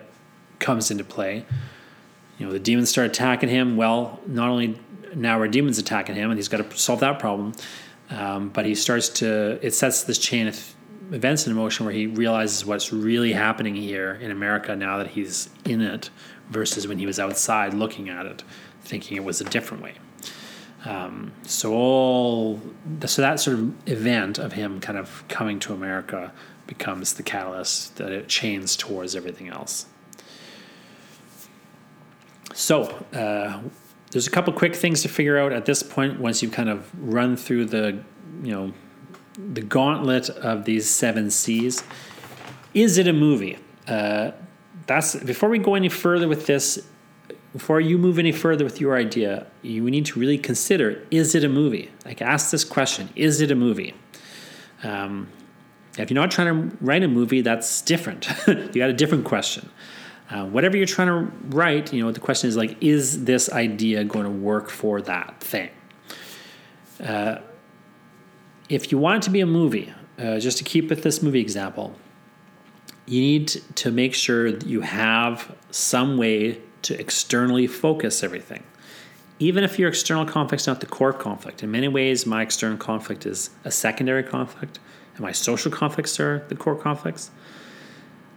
comes into play. You know the demons start attacking him. Well not only now are demons attacking him and he's got to solve that problem um, but he starts to it sets this chain of events in motion where he realizes what's really happening here in america now that he's in it versus when he was outside looking at it thinking it was a different way um, so all so that sort of event of him kind of coming to america becomes the catalyst that it chains towards everything else so uh, there's a couple quick things to figure out at this point once you've kind of run through the, you know, the gauntlet of these seven C's. Is it a movie? Uh, that's before we go any further with this. Before you move any further with your idea, you need to really consider: Is it a movie? Like, ask this question: Is it a movie? Um, if you're not trying to write a movie, that's different. *laughs* you got a different question. Uh, whatever you're trying to write, you know, the question is like, is this idea going to work for that thing? Uh, if you want it to be a movie, uh, just to keep with this movie example, you need to make sure that you have some way to externally focus everything. Even if your external conflict is not the core conflict. In many ways, my external conflict is a secondary conflict, and my social conflicts are the core conflicts.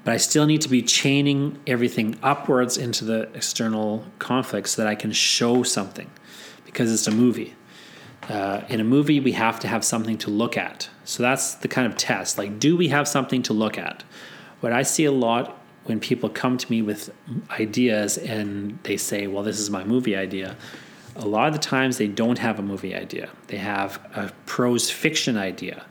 but I still need to be chaining everything upwards into the external conflict so that I can show something because it's a movie. Uh, in a movie, we have to have something to look at. So that's the kind of test. Like, do we have something to look at? What I see a lot when people come to me with ideas and they say, well, this is my movie idea, a lot of the times they don't have a movie idea. They have a prose fiction idea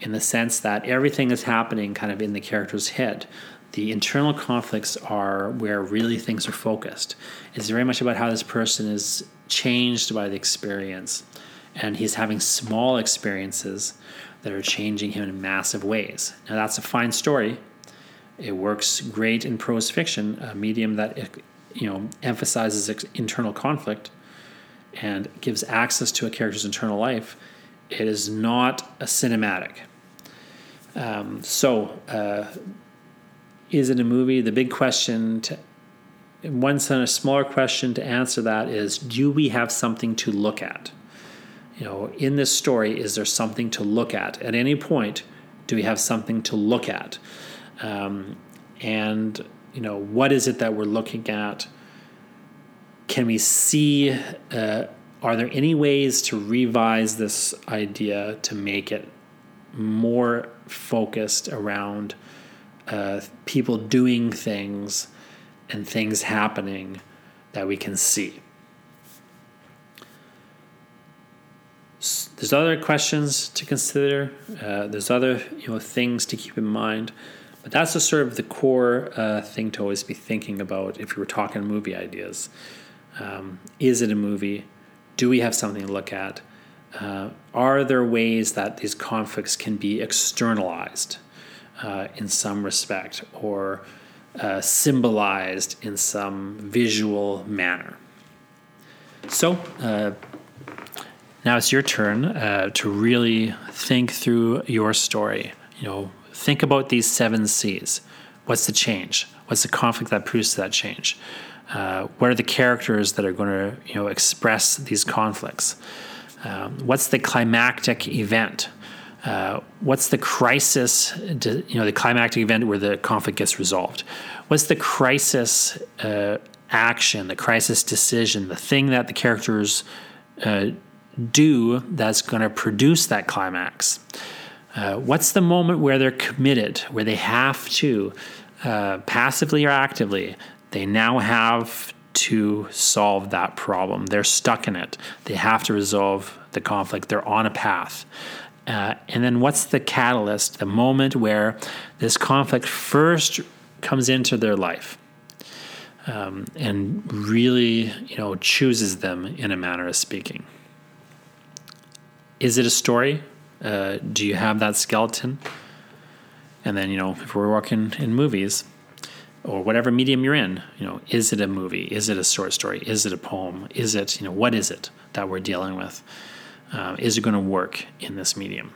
in the sense that everything is happening kind of in the character's head. The internal conflicts are where really things are focused. It's very much about how this person is changed by the experience and he's having small experiences that are changing him in massive ways. Now, that's a fine story. It works great in prose fiction, a medium that you know emphasizes internal conflict and gives access to a character's internal life. It is not a cinematic. Um, so, uh, is it a movie? The big question to one a smaller question to answer that is: Do we have something to look at? you know, in this story, is there something to look at? At any point, do we have something to look at? Um, and, you know, what is it that we're looking at? Can we see, uh, are there any ways to revise this idea to make it more focused around uh, people doing things and things happening that we can see? There's other questions to consider. Uh, there's other you know things to keep in mind, but that's the sort of the core uh, thing to always be thinking about if you were talking movie ideas. Um, is it a movie? Do we have something to look at? Uh, are there ways that these conflicts can be externalized uh, in some respect or uh, symbolized in some visual manner? So, uh, now it's your turn uh, to really think through your story. You know, think about these seven C's. What's the change? What's the conflict that produces that change? Uh, what are the characters that are going to you know express these conflicts? Um, what's the climactic event? Uh, what's the crisis? You know, the climactic event where the conflict gets resolved. What's the crisis uh, action? The crisis decision? The thing that the characters uh, do that's going to produce that climax? Uh, what's the moment where they're committed, where they have to, uh, passively or actively, they now have to solve that problem? They're stuck in it. They have to resolve the conflict. They're on a path. Uh, and then what's the catalyst, the moment where this conflict first comes into their life? Um, and really, you know, chooses them in a manner of speaking is it a story? Uh, do you have that skeleton? And then, you know, if we're working in movies or whatever medium you're in, you know, is it a movie? Is it a short story? Is it a poem? Is it, you know, what is it that we're dealing with? Uh, is it going to work in this medium?